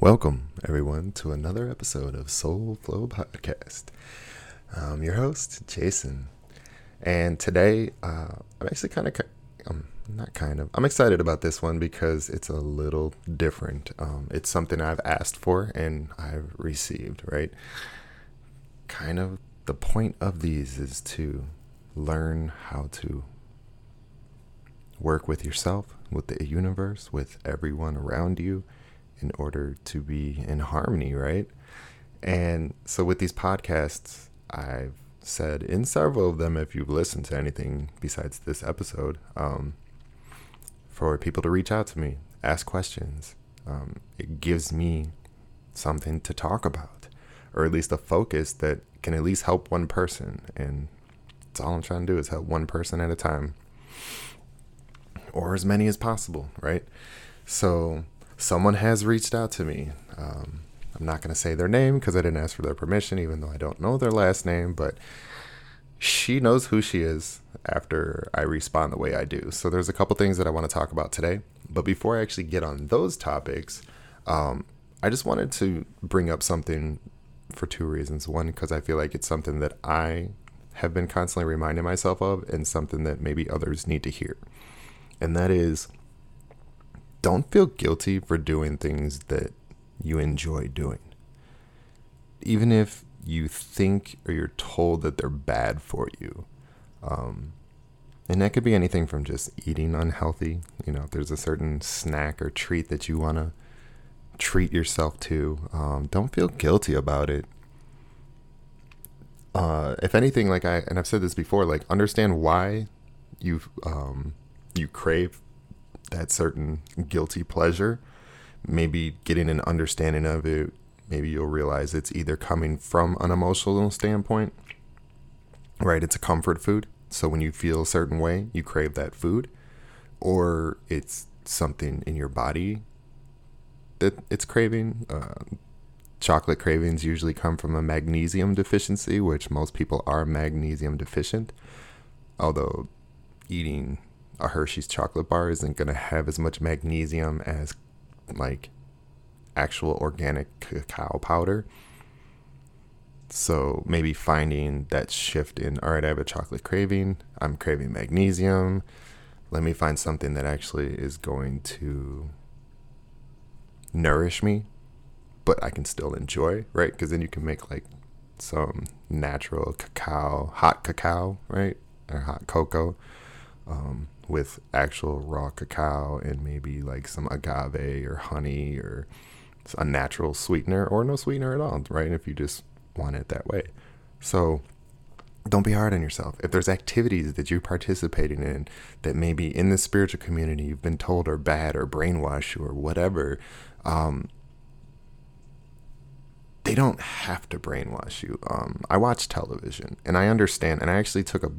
Welcome, everyone, to another episode of Soul Flow Podcast. I'm your host, Jason, and today uh, I'm actually kind of, um, not kind of, I'm excited about this one because it's a little different. Um, it's something I've asked for and I've received, right? Kind of the point of these is to learn how to work with yourself, with the universe, with everyone around you in order to be in harmony, right? And so with these podcasts, I've said in several of them, if you've listened to anything besides this episode, um, for people to reach out to me, ask questions. Um, it gives me something to talk about, or at least a focus that can at least help one person. And that's all I'm trying to do is help one person at a time, or as many as possible, right? So someone has reached out to me. Um, I'm not going to say their name because I didn't ask for their permission, even though I don't know their last name, but she knows who she is after I respond the way I do. So there's a couple things that I want to talk about today. But before I actually get on those topics, um, I just wanted to bring up something for two reasons. One, because I feel like it's something that I have been constantly reminding myself of, and something that maybe others need to hear. And that is don't feel guilty for doing things that you enjoy doing. Even if you think or you're told that they're bad for you. Um, and that could be anything from just eating unhealthy. You know, if there's a certain snack or treat that you want to treat yourself to, um, don't feel guilty about it. Uh, if anything, like I and I've said this before, like understand why you um, you crave that certain guilty pleasure, maybe getting an understanding of it, maybe you'll realize it's either coming from an emotional standpoint, right? It's a comfort food. So when you feel a certain way, you crave that food, or it's something in your body that it's craving. Uh, chocolate cravings usually come from a magnesium deficiency, which most people are magnesium deficient. Although eating a Hershey's chocolate bar isn't going to have as much magnesium as like actual organic cacao powder. So maybe finding that shift in, all right, I have a chocolate craving, I'm craving magnesium. Let me find something that actually is going to nourish me, but I can still enjoy, right? Because then you can make like some natural cacao, hot cacao, right? Or hot cocoa. Um, with actual raw cacao and maybe like some agave or honey or a natural sweetener or no sweetener at all, right? If you just want it that way. So don't be hard on yourself. If there's activities that you're participating in that maybe in the spiritual community you've been told are bad or brainwash you or whatever, um, they don't have to brainwash you. Um, I watch television and I understand, and I actually took a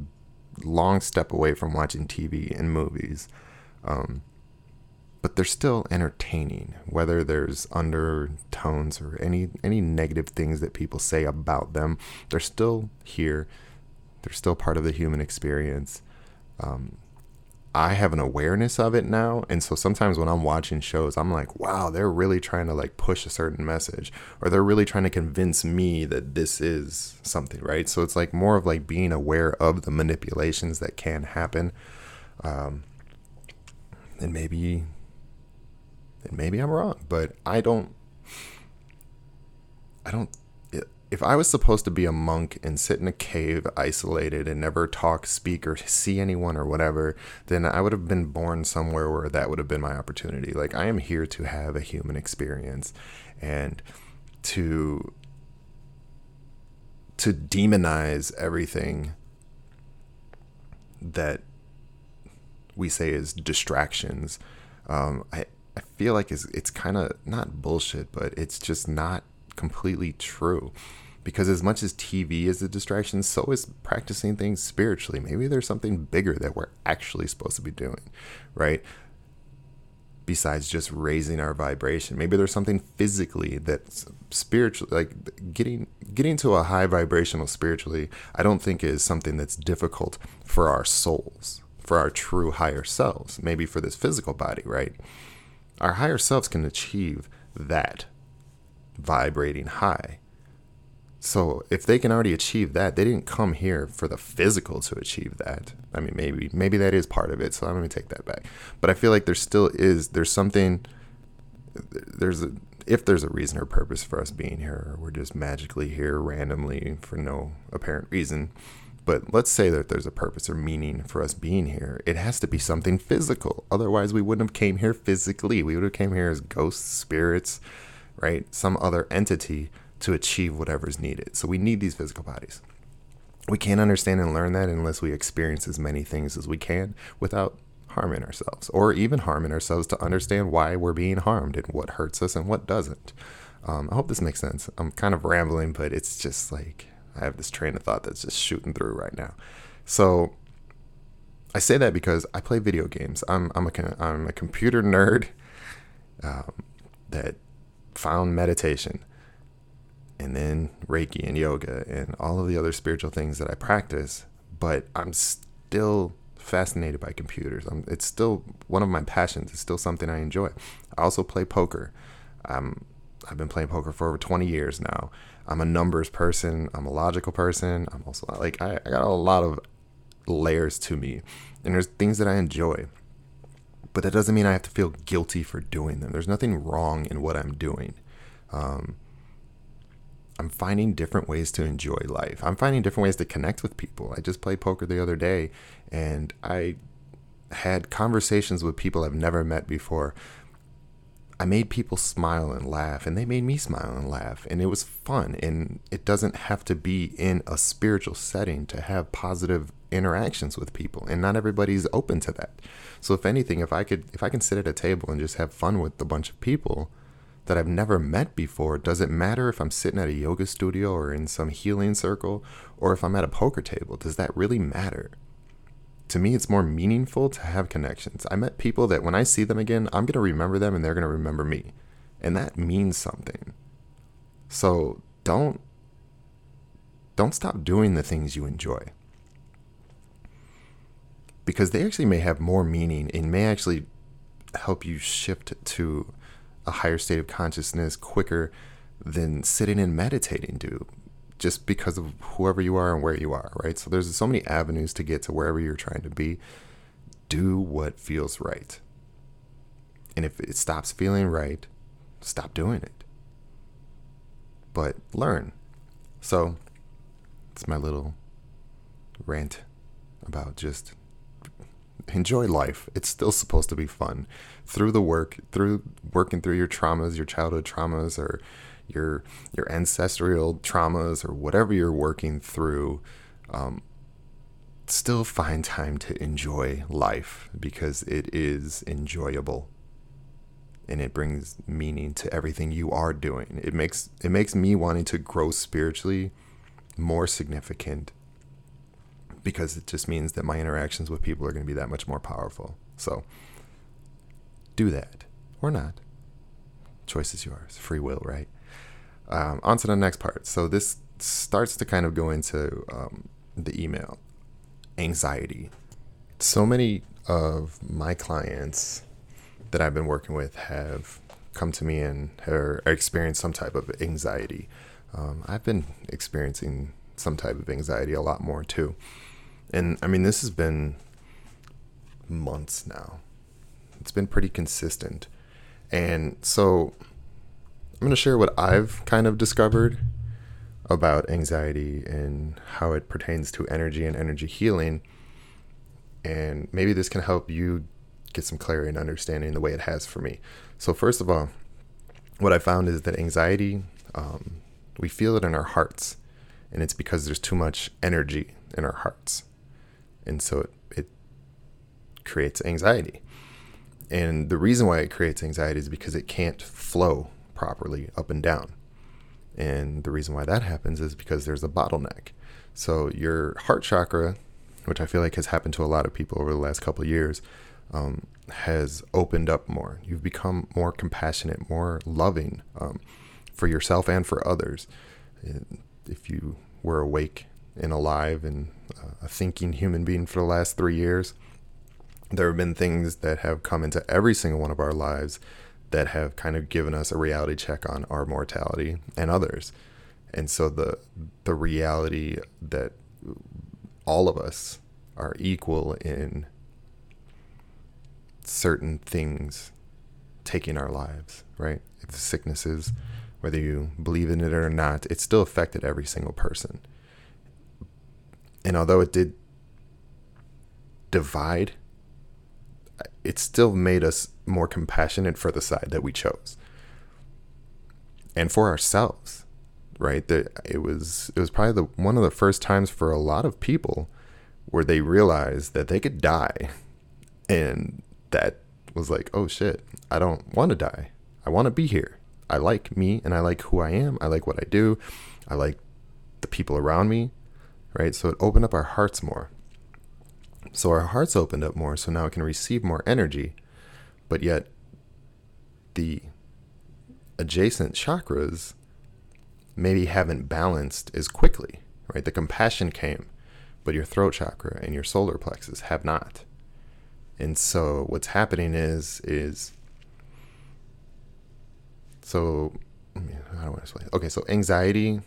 long step away from watching TV and movies. Um, but they're still entertaining, whether there's undertones or any any negative things that people say about them. They're still here. They're still part of the human experience. Um, I have an awareness of it now. And so sometimes when I'm watching shows, I'm like, wow, they're really trying to like push a certain message or they're really trying to convince me that this is something, right? So it's like more of like being aware of the manipulations that can happen. Um, and maybe, and maybe I'm wrong, but I don't, I don't if I was supposed to be a monk and sit in a cave isolated and never talk, speak, or see anyone or whatever, then I would have been born somewhere where that would have been my opportunity. Like, I am here to have a human experience and to to demonize everything that we say is distractions. Um, I, I feel like it's, it's kind of not bullshit, but it's just not completely true. Because as much as TV is a distraction, so is practicing things spiritually. Maybe there's something bigger that we're actually supposed to be doing, right? Besides just raising our vibration. Maybe there's something physically that's spiritually like getting getting to a high vibrational spiritually, I don't think is something that's difficult for our souls, for our true higher selves. Maybe for this physical body, right? Our higher selves can achieve that vibrating high. So if they can already achieve that, they didn't come here for the physical to achieve that. I mean, maybe maybe that is part of it. So I'm gonna take that back. But I feel like there still is there's something there's a if there's a reason or purpose for us being here, we're just magically here randomly for no apparent reason. But let's say that there's a purpose or meaning for us being here. It has to be something physical. Otherwise, we wouldn't have came here physically. We would have came here as ghosts, spirits, right? Some other entity to achieve whatever is needed. So we need these physical bodies. We can't understand and learn that unless we experience as many things as we can without harming ourselves or even harming ourselves to understand why we're being harmed and what hurts us and what doesn't. Um, I hope this makes sense. I'm kind of rambling, but it's just like I have this train of thought that's just shooting through right now. So I say that because I play video games. I'm I'm a I'm a computer nerd um, that found meditation and then Reiki and yoga and all of the other spiritual things that I practice. But I'm still fascinated by computers. I'm, it's still one of my passions. It's still something I enjoy. I also play poker. Um, I've been playing poker for over 20 years now. I'm a numbers person. I'm a logical person. I'm also like, I, I got a lot of layers to me. And there's things that I enjoy. But that doesn't mean I have to feel guilty for doing them. There's nothing wrong in what I'm doing. Um, I'm finding different ways to enjoy life. I'm finding different ways to connect with people. I just played poker the other day and I had conversations with people I've never met before. I made people smile and laugh, and they made me smile and laugh, and it was fun. And it doesn't have to be in a spiritual setting to have positive interactions with people, and not everybody's open to that. So, if anything, if I could, if I can sit at a table and just have fun with a bunch of people, that I've never met before, does it matter if I'm sitting at a yoga studio or in some healing circle or if I'm at a poker table? Does that really matter? To me, it's more meaningful to have connections. I met people that when I see them again, I'm going to remember them and they're going to remember me. And that means something. So don't don't stop doing the things you enjoy. Because they actually may have more meaning and may actually help you shift to a higher state of consciousness quicker than sitting and meditating do just because of whoever you are and where you are, right? So there's so many avenues to get to wherever you're trying to be. Do what feels right. And if it stops feeling right, stop doing it. But learn. So it's my little rant about just enjoy life. It's still supposed to be fun. Through the work, through working through your traumas, your childhood traumas, or your your ancestral traumas, or whatever you're working through, um, still find time to enjoy life because it is enjoyable and it brings meaning to everything you are doing. It makes it makes me wanting to grow spiritually more significant because it just means that my interactions with people are going to be that much more powerful. So do that or not. Choice is yours. Free will, right? Um, on to the next part. So this starts to kind of go into um, the email anxiety. So many of my clients that I've been working with have come to me and have experienced some type of anxiety. Um, I've been experiencing some type of anxiety a lot more too. And I mean, this has been months now. It's been pretty consistent. And so I'm going to share what I've kind of discovered about anxiety and how it pertains to energy and energy healing. And maybe this can help you get some clarity and understanding the way it has for me. So, first of all, what I found is that anxiety, um, we feel it in our hearts, and it's because there's too much energy in our hearts and so it, it creates anxiety. And the reason why it creates anxiety is because it can't flow properly up and down. And the reason why that happens is because there's a bottleneck. So your heart chakra, which I feel like has happened to a lot of people over the last couple of years, um, has opened up more. You've become more compassionate, more loving um, for yourself and for others. If you were awake and alive and uh, a thinking human being for the last three years, there have been things that have come into every single one of our lives that have kind of given us a reality check on our mortality and others. And so the the reality that all of us are equal in certain things taking our lives, right? If the sicknesses, whether you believe in it or not, it still affected every single person. And although it did divide, it still made us more compassionate for the side that we chose. And for ourselves, right? That it was it was probably the one of the first times for a lot of people where they realized that they could die and that was like, oh shit, I don't want to die. I want to be here. I like me and I like who I am. I like what I do. I like the people around me, right? So it opened up our hearts more. So our hearts opened up more, so now it can receive more energy, but yet the adjacent chakras maybe haven't balanced as quickly, right? The compassion came, but your throat chakra and your solar plexus have not. And so what's happening is is so I don't want to explain. Okay, so anxiety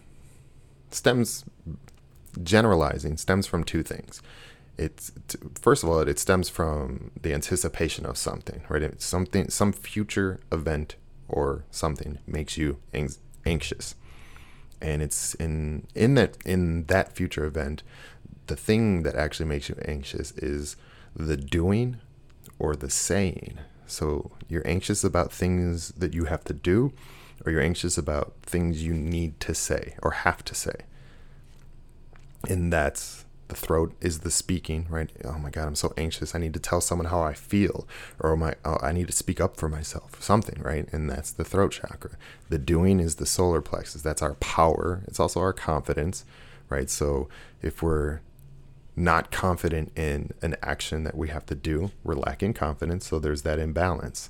stems generalizing stems from two things. It's first of all, it stems from the anticipation of something, right? It's something, some future event or something makes you anxious, and it's in in that in that future event, the thing that actually makes you anxious is the doing or the saying. So you're anxious about things that you have to do, or you're anxious about things you need to say or have to say. And that's the throat is the speaking, right? Oh my God, I'm so anxious. I need to tell someone how I feel, or my oh, I need to speak up for myself, something, right? And that's the throat chakra. The doing is the solar plexus. That's our power. It's also our confidence, right? So if we're not confident in an action that we have to do. We're lacking confidence, so there's that imbalance.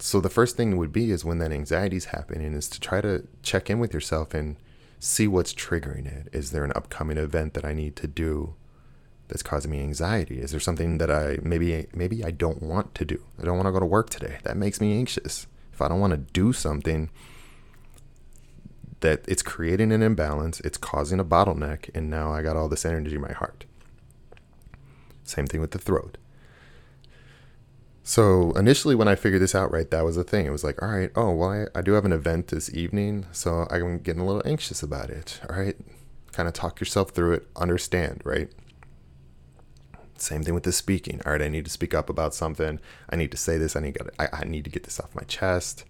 So the first thing would be is when that anxiety is happening is to try to check in with yourself and see what's triggering it. Is there an upcoming event that I need to do that's causing me anxiety? Is there something that I maybe maybe I don't want to do? I don't want to go to work today. That makes me anxious. If I don't want to do something, that it's creating an imbalance, it's causing a bottleneck, and now I got all this energy in my heart. Same thing with the throat. So initially, when I figured this out, right, that was the thing. It was like, all right, oh, well, I, I do have an event this evening, so I'm getting a little anxious about it. All right, kind of talk yourself through it, understand, right? Same thing with the speaking. All right, I need to speak up about something. I need to say this. I need to, I, I need to get this off my chest.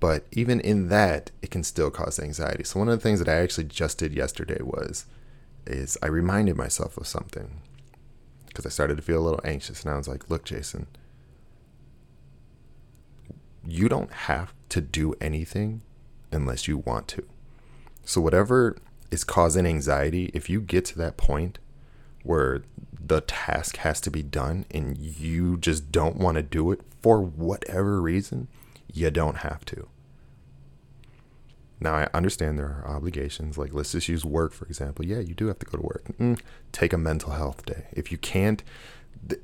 But even in that, it can still cause anxiety. So one of the things that I actually just did yesterday was is I reminded myself of something because I started to feel a little anxious and I was like, "Look, Jason, you don't have to do anything unless you want to. So whatever is causing anxiety, if you get to that point where the task has to be done and you just don't want to do it for whatever reason, you don't have to. Now, I understand there are obligations. Like, let's just use work, for example. Yeah, you do have to go to work. Mm, take a mental health day. If you can't, th-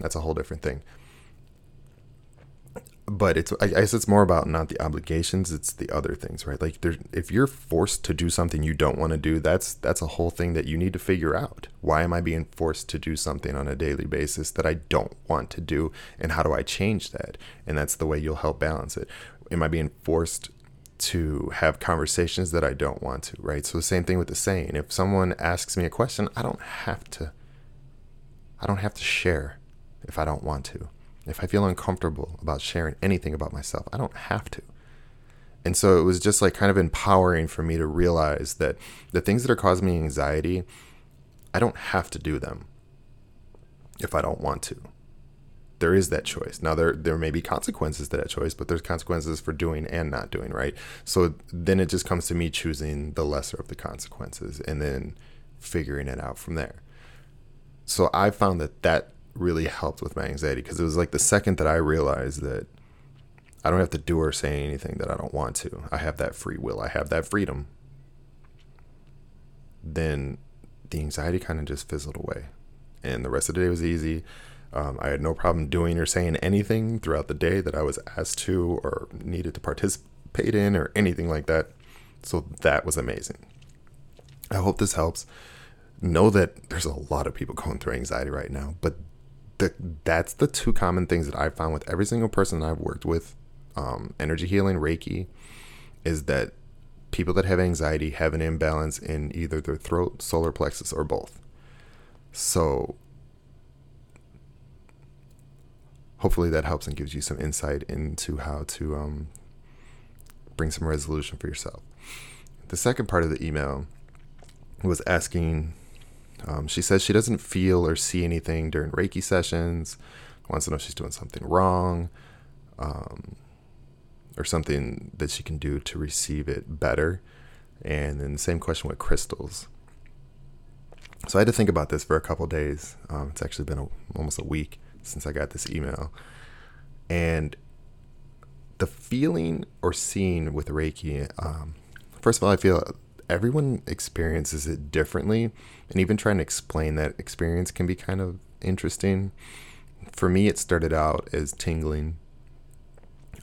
that's a whole different thing. But it's, I guess it's more about not the obligations, it's the other things, right? Like, there's, if you're forced to do something you don't want to do, that's that's a whole thing that you need to figure out. Why am I being forced to do something on a daily basis that I don't want to do, and how do I change that? And that's the way you'll help balance it. Am I being forced to have conversations that I don't want to, right? So the same thing with the saying. If someone asks me a question, I don't have to I don't have to share if I don't want to. If I feel uncomfortable about sharing anything about myself, I don't have to. And so it was just like kind of empowering for me to realize that the things that are causing me anxiety, I don't have to do them if I don't want to there is that choice. Now there there may be consequences to that choice, but there's consequences for doing and not doing, right? So then it just comes to me choosing the lesser of the consequences and then figuring it out from there. So I found that that really helped with my anxiety because it was like the second that I realized that I don't have to do or say anything that I don't want to. I have that free will. I have that freedom. Then the anxiety kind of just fizzled away. And the rest of the day was easy. Um, I had no problem doing or saying anything throughout the day that I was asked to or needed to participate in or anything like that. So that was amazing. I hope this helps. Know that there's a lot of people going through anxiety right now, but the, that's the two common things that I found with every single person I've worked with um, energy healing, Reiki, is that people that have anxiety have an imbalance in either their throat, solar plexus, or both. So hopefully that helps and gives you some insight into how to um, bring some resolution for yourself. The second part of the email was asking. Um, she says she doesn't feel or see anything during Reiki sessions. Wants to know if she's doing something wrong. Um, or something that she can do to receive it better. And then the same question with crystals. So I had to think about this for a couple days. Um, it's actually been a, almost a week since I got this email. And the feeling or scene with Reiki, um, first of all, I feel everyone experiences it differently. And even trying to explain that experience can be kind of interesting. For me, it started out as tingling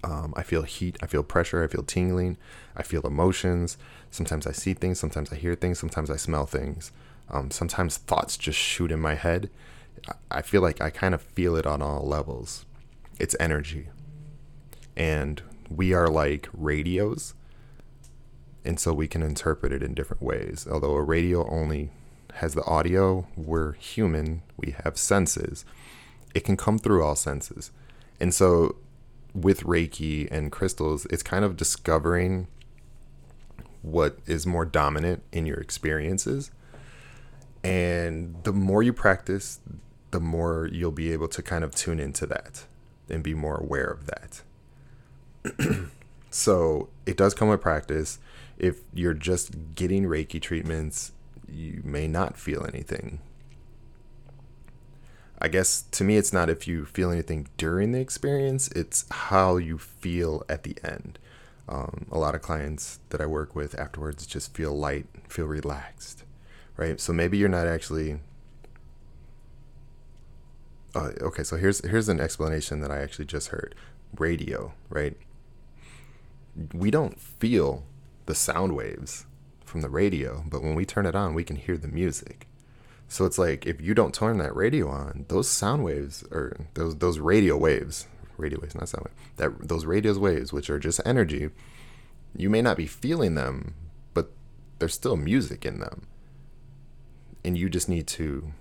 um, I feel heat, I feel pressure, I feel tingling, I feel emotions. Sometimes I see things, sometimes I hear things, sometimes I smell things. Um, sometimes thoughts just shoot in my head. I feel like I kind of feel it on all levels. It's energy. And we are like radios. And so we can interpret it in different ways. Although a radio only has the audio, we're human, we have senses. It can come through all senses. And so with Reiki and crystals, it's kind of discovering what is more dominant in your experiences. And the more you practice, the more you'll be able to kind of tune into that and be more aware of that. so it does come with practice. If you're just getting Reiki treatments, you may not feel anything I guess to me, it's not if you feel anything during the experience, it's how you feel at the end. Um, a lot of clients that I work with afterwards just feel light, feel relaxed, right? So maybe you're not actually. Uh, okay, so here's here's an explanation that I actually just heard. Radio, right? We don't feel the sound waves from the radio, but when we turn it on, we can hear the music. So it's like if you don't turn that radio on, those sound waves or those those radio waves, radio waves, not sound wave, that those radio waves, which are just energy, you may not be feeling them, but there's still music in them. And you just need to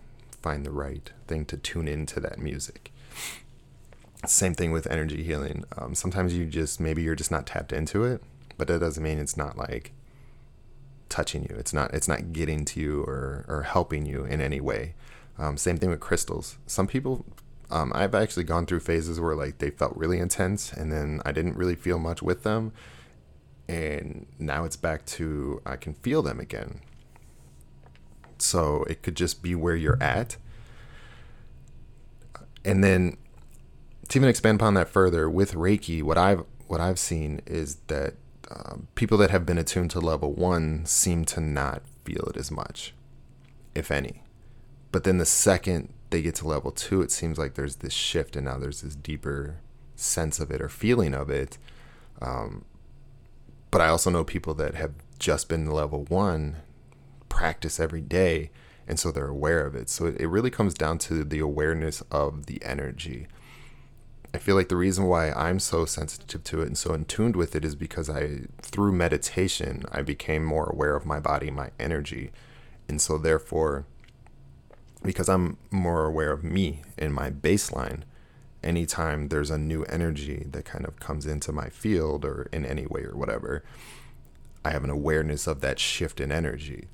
find the right thing to tune into that music. Same thing with energy healing. Um, sometimes you just maybe you're just not tapped into it, but that doesn't mean it's not like touching you. It's not it's not getting to you or or helping you in any way. Um, same thing with crystals. Some people, um, I've actually gone through phases where like they felt really intense, and then I didn't really feel much with them, and now it's back to I can feel them again. So it could just be where you're at, and then to even expand upon that further with Reiki, what I've what I've seen is that um, people that have been attuned to level one seem to not feel it as much, if any. But then the second they get to level two, it seems like there's this shift, and now there's this deeper sense of it or feeling of it. Um, but I also know people that have just been level one, practice every day, and so they're aware of it. So it, really comes down to the awareness of the energy. I feel like the reason why I'm so sensitive to it and so in tuned with it is because I, through meditation, I became more aware of my body, my energy. And so, therefore, because I'm more aware of me and my baseline, anytime there's a new energy that kind of comes into my field or in any way or whatever, I have an awareness of that shift in energy.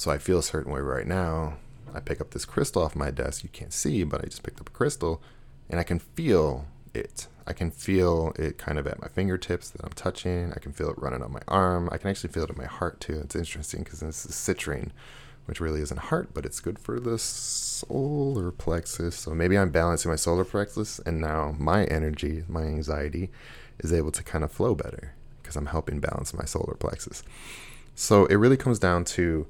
So I feel a certain way right now. I pick up this crystal off my desk. You can't see, but I just picked up a crystal and I can feel it. I can feel it kind of at my fingertips that I'm touching. I can feel it running up my arm. I can actually feel it in my heart too. It's interesting because this is citrine, which really isn't heart, but it's good for the solar plexus. So maybe I'm balancing my solar plexus, and now my energy, my anxiety, is able to kind of flow better because I'm helping balance my solar plexus. So it really comes down to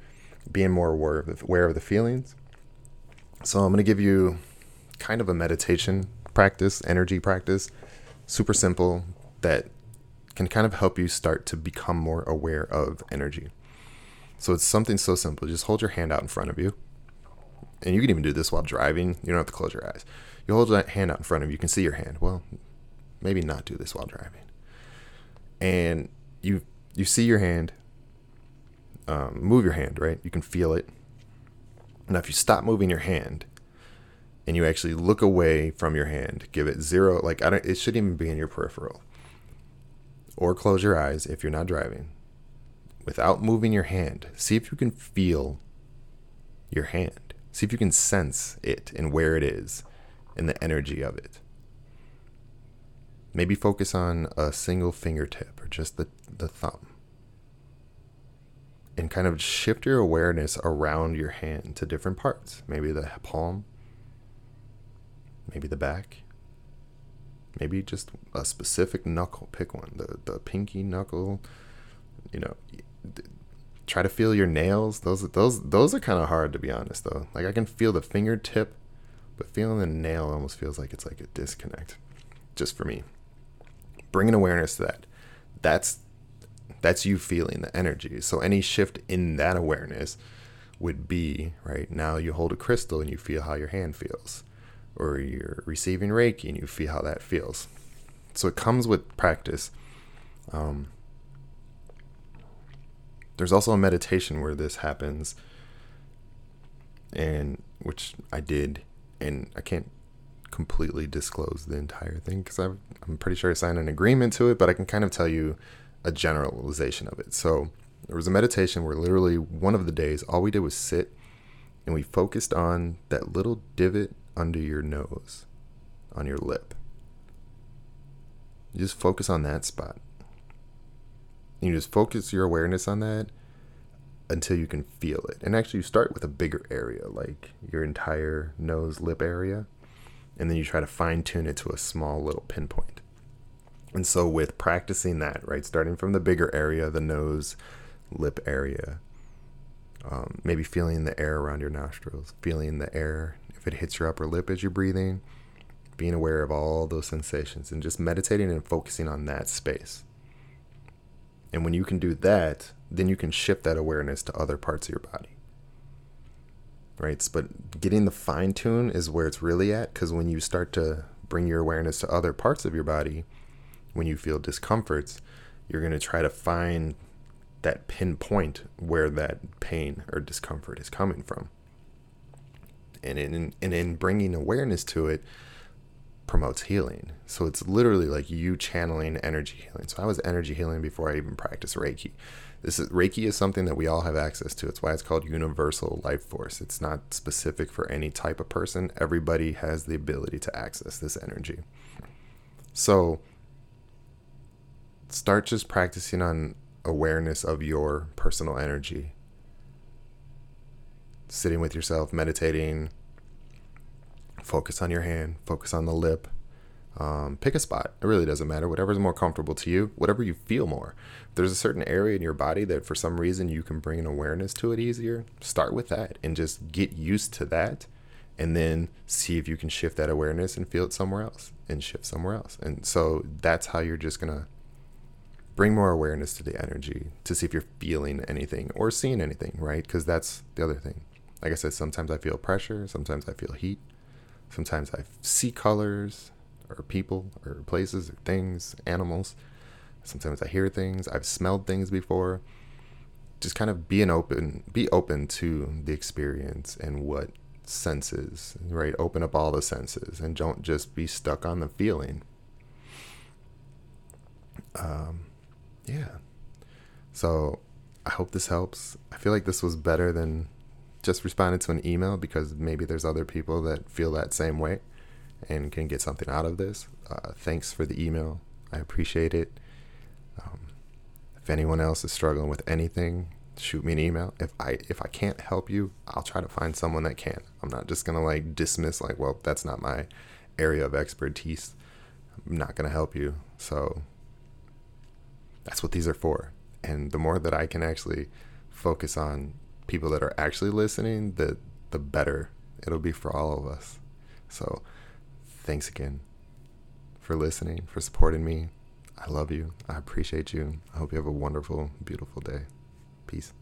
being more aware of the, aware of the feelings. So I'm going to give you kind of a meditation practice, energy practice, super simple that can kind of help you start to become more aware of energy. So it's something so simple. Just hold your hand out in front of you. And you can even do this while driving. You don't have to close your eyes. You hold that hand out in front of you. You can see your hand. Well, maybe not do this while driving. And you you see your hand. Um, move your hand, right? You can feel it. Now, if you stop moving your hand and you actually look away from your hand, give it zero, like I don't, it shouldn't even be in your peripheral. Or close your eyes if you're not driving without moving your hand. See if you can feel your hand. See if you can sense it and where it is and the energy of it. Maybe focus on a single fingertip or just the, the thumb. And kind of shift your awareness around your hand to different parts. Maybe the palm, maybe the back, maybe just a specific knuckle. Pick one the, the pinky knuckle. You know, try to feel your nails. Those those those are kind of hard to be honest though. Like I can feel the fingertip, but feeling the nail almost feels like it's like a disconnect. Just for me. Bringing awareness to that. That's that's you feeling the energy. So any shift in that awareness would be, right? Now you hold a crystal and you feel how your hand feels. Or you're receiving Reiki and you feel how that feels. So it comes with practice. Um, there's also a meditation where this happens, and which I did, and I can't completely disclose the entire thing because I'm pretty sure I signed an agreement to it, but I can kind of tell you a generalization of it. So there was a meditation where literally one of the days, all we did was sit and we focused on that little divot under your nose, on your lip. You just focus on that spot you just focus your awareness on that until you can feel it. And actually, you start with a bigger area, like your entire nose, lip area, and then you try to fine tune it to a small little pinpoint. And so, with practicing that, right, starting from the bigger area, the nose, lip area, um, maybe feeling the air around your nostrils, feeling the air if it hits your upper lip as you're breathing, being aware of all those sensations, and just meditating and focusing on that space. And when you can do that, then you can shift that awareness to other parts of your body. Right? But getting the fine tune is where it's really at because when you start to bring your awareness to other parts of your body, when you feel discomforts, you're going to try to find that pinpoint where that pain or discomfort is coming from. And in, and in bringing awareness to it, promotes healing. So it's literally like you channeling energy healing. So I was energy healing before I even practiced Reiki. This is Reiki is something that we all have access to. It's why it's called universal life force. It's not specific for any type of person. Everybody has the ability to access this energy. So start just practicing on awareness of your personal energy. Sitting with yourself, meditating, focus on your hand, focus on the lip. Um, pick a spot. It really doesn't matter. Whatever's more comfortable to you, whatever you feel more. If there's a certain area in your body that for some reason you can bring an awareness to it easier, start with that and just get used to that. And then see if you can shift that awareness and feel it somewhere else and shift somewhere else. And so that's how you're just going to bring more awareness to the energy to see if you're feeling anything or seeing anything, right? Because that's the other thing. Like I said, sometimes I feel pressure, sometimes I feel heat. Sometimes I see colors or people or places or things, animals. Sometimes I hear things. I've smelled things before. Just kind of being open, be open to the experience and what senses, right? Open up all the senses and don't just be stuck on the feeling. Um, yeah. So I hope this helps. I feel like this was better than just responding to an email because maybe there's other people that feel that same way and can get something out of this. Uh, thanks for the email. I appreciate it. Um, if anyone else is struggling with anything, shoot me an email. If I if I can't help you, I'll try to find someone that can. I'm not just gonna like dismiss like, well, that's not my area of expertise. I'm not gonna help you. So that's what these are for. And the more that I can actually focus on people that are actually listening, the the better it'll be for all of us. So, thanks again for listening, for supporting me. I love you. I appreciate you. I hope you have a wonderful, beautiful day. Peace.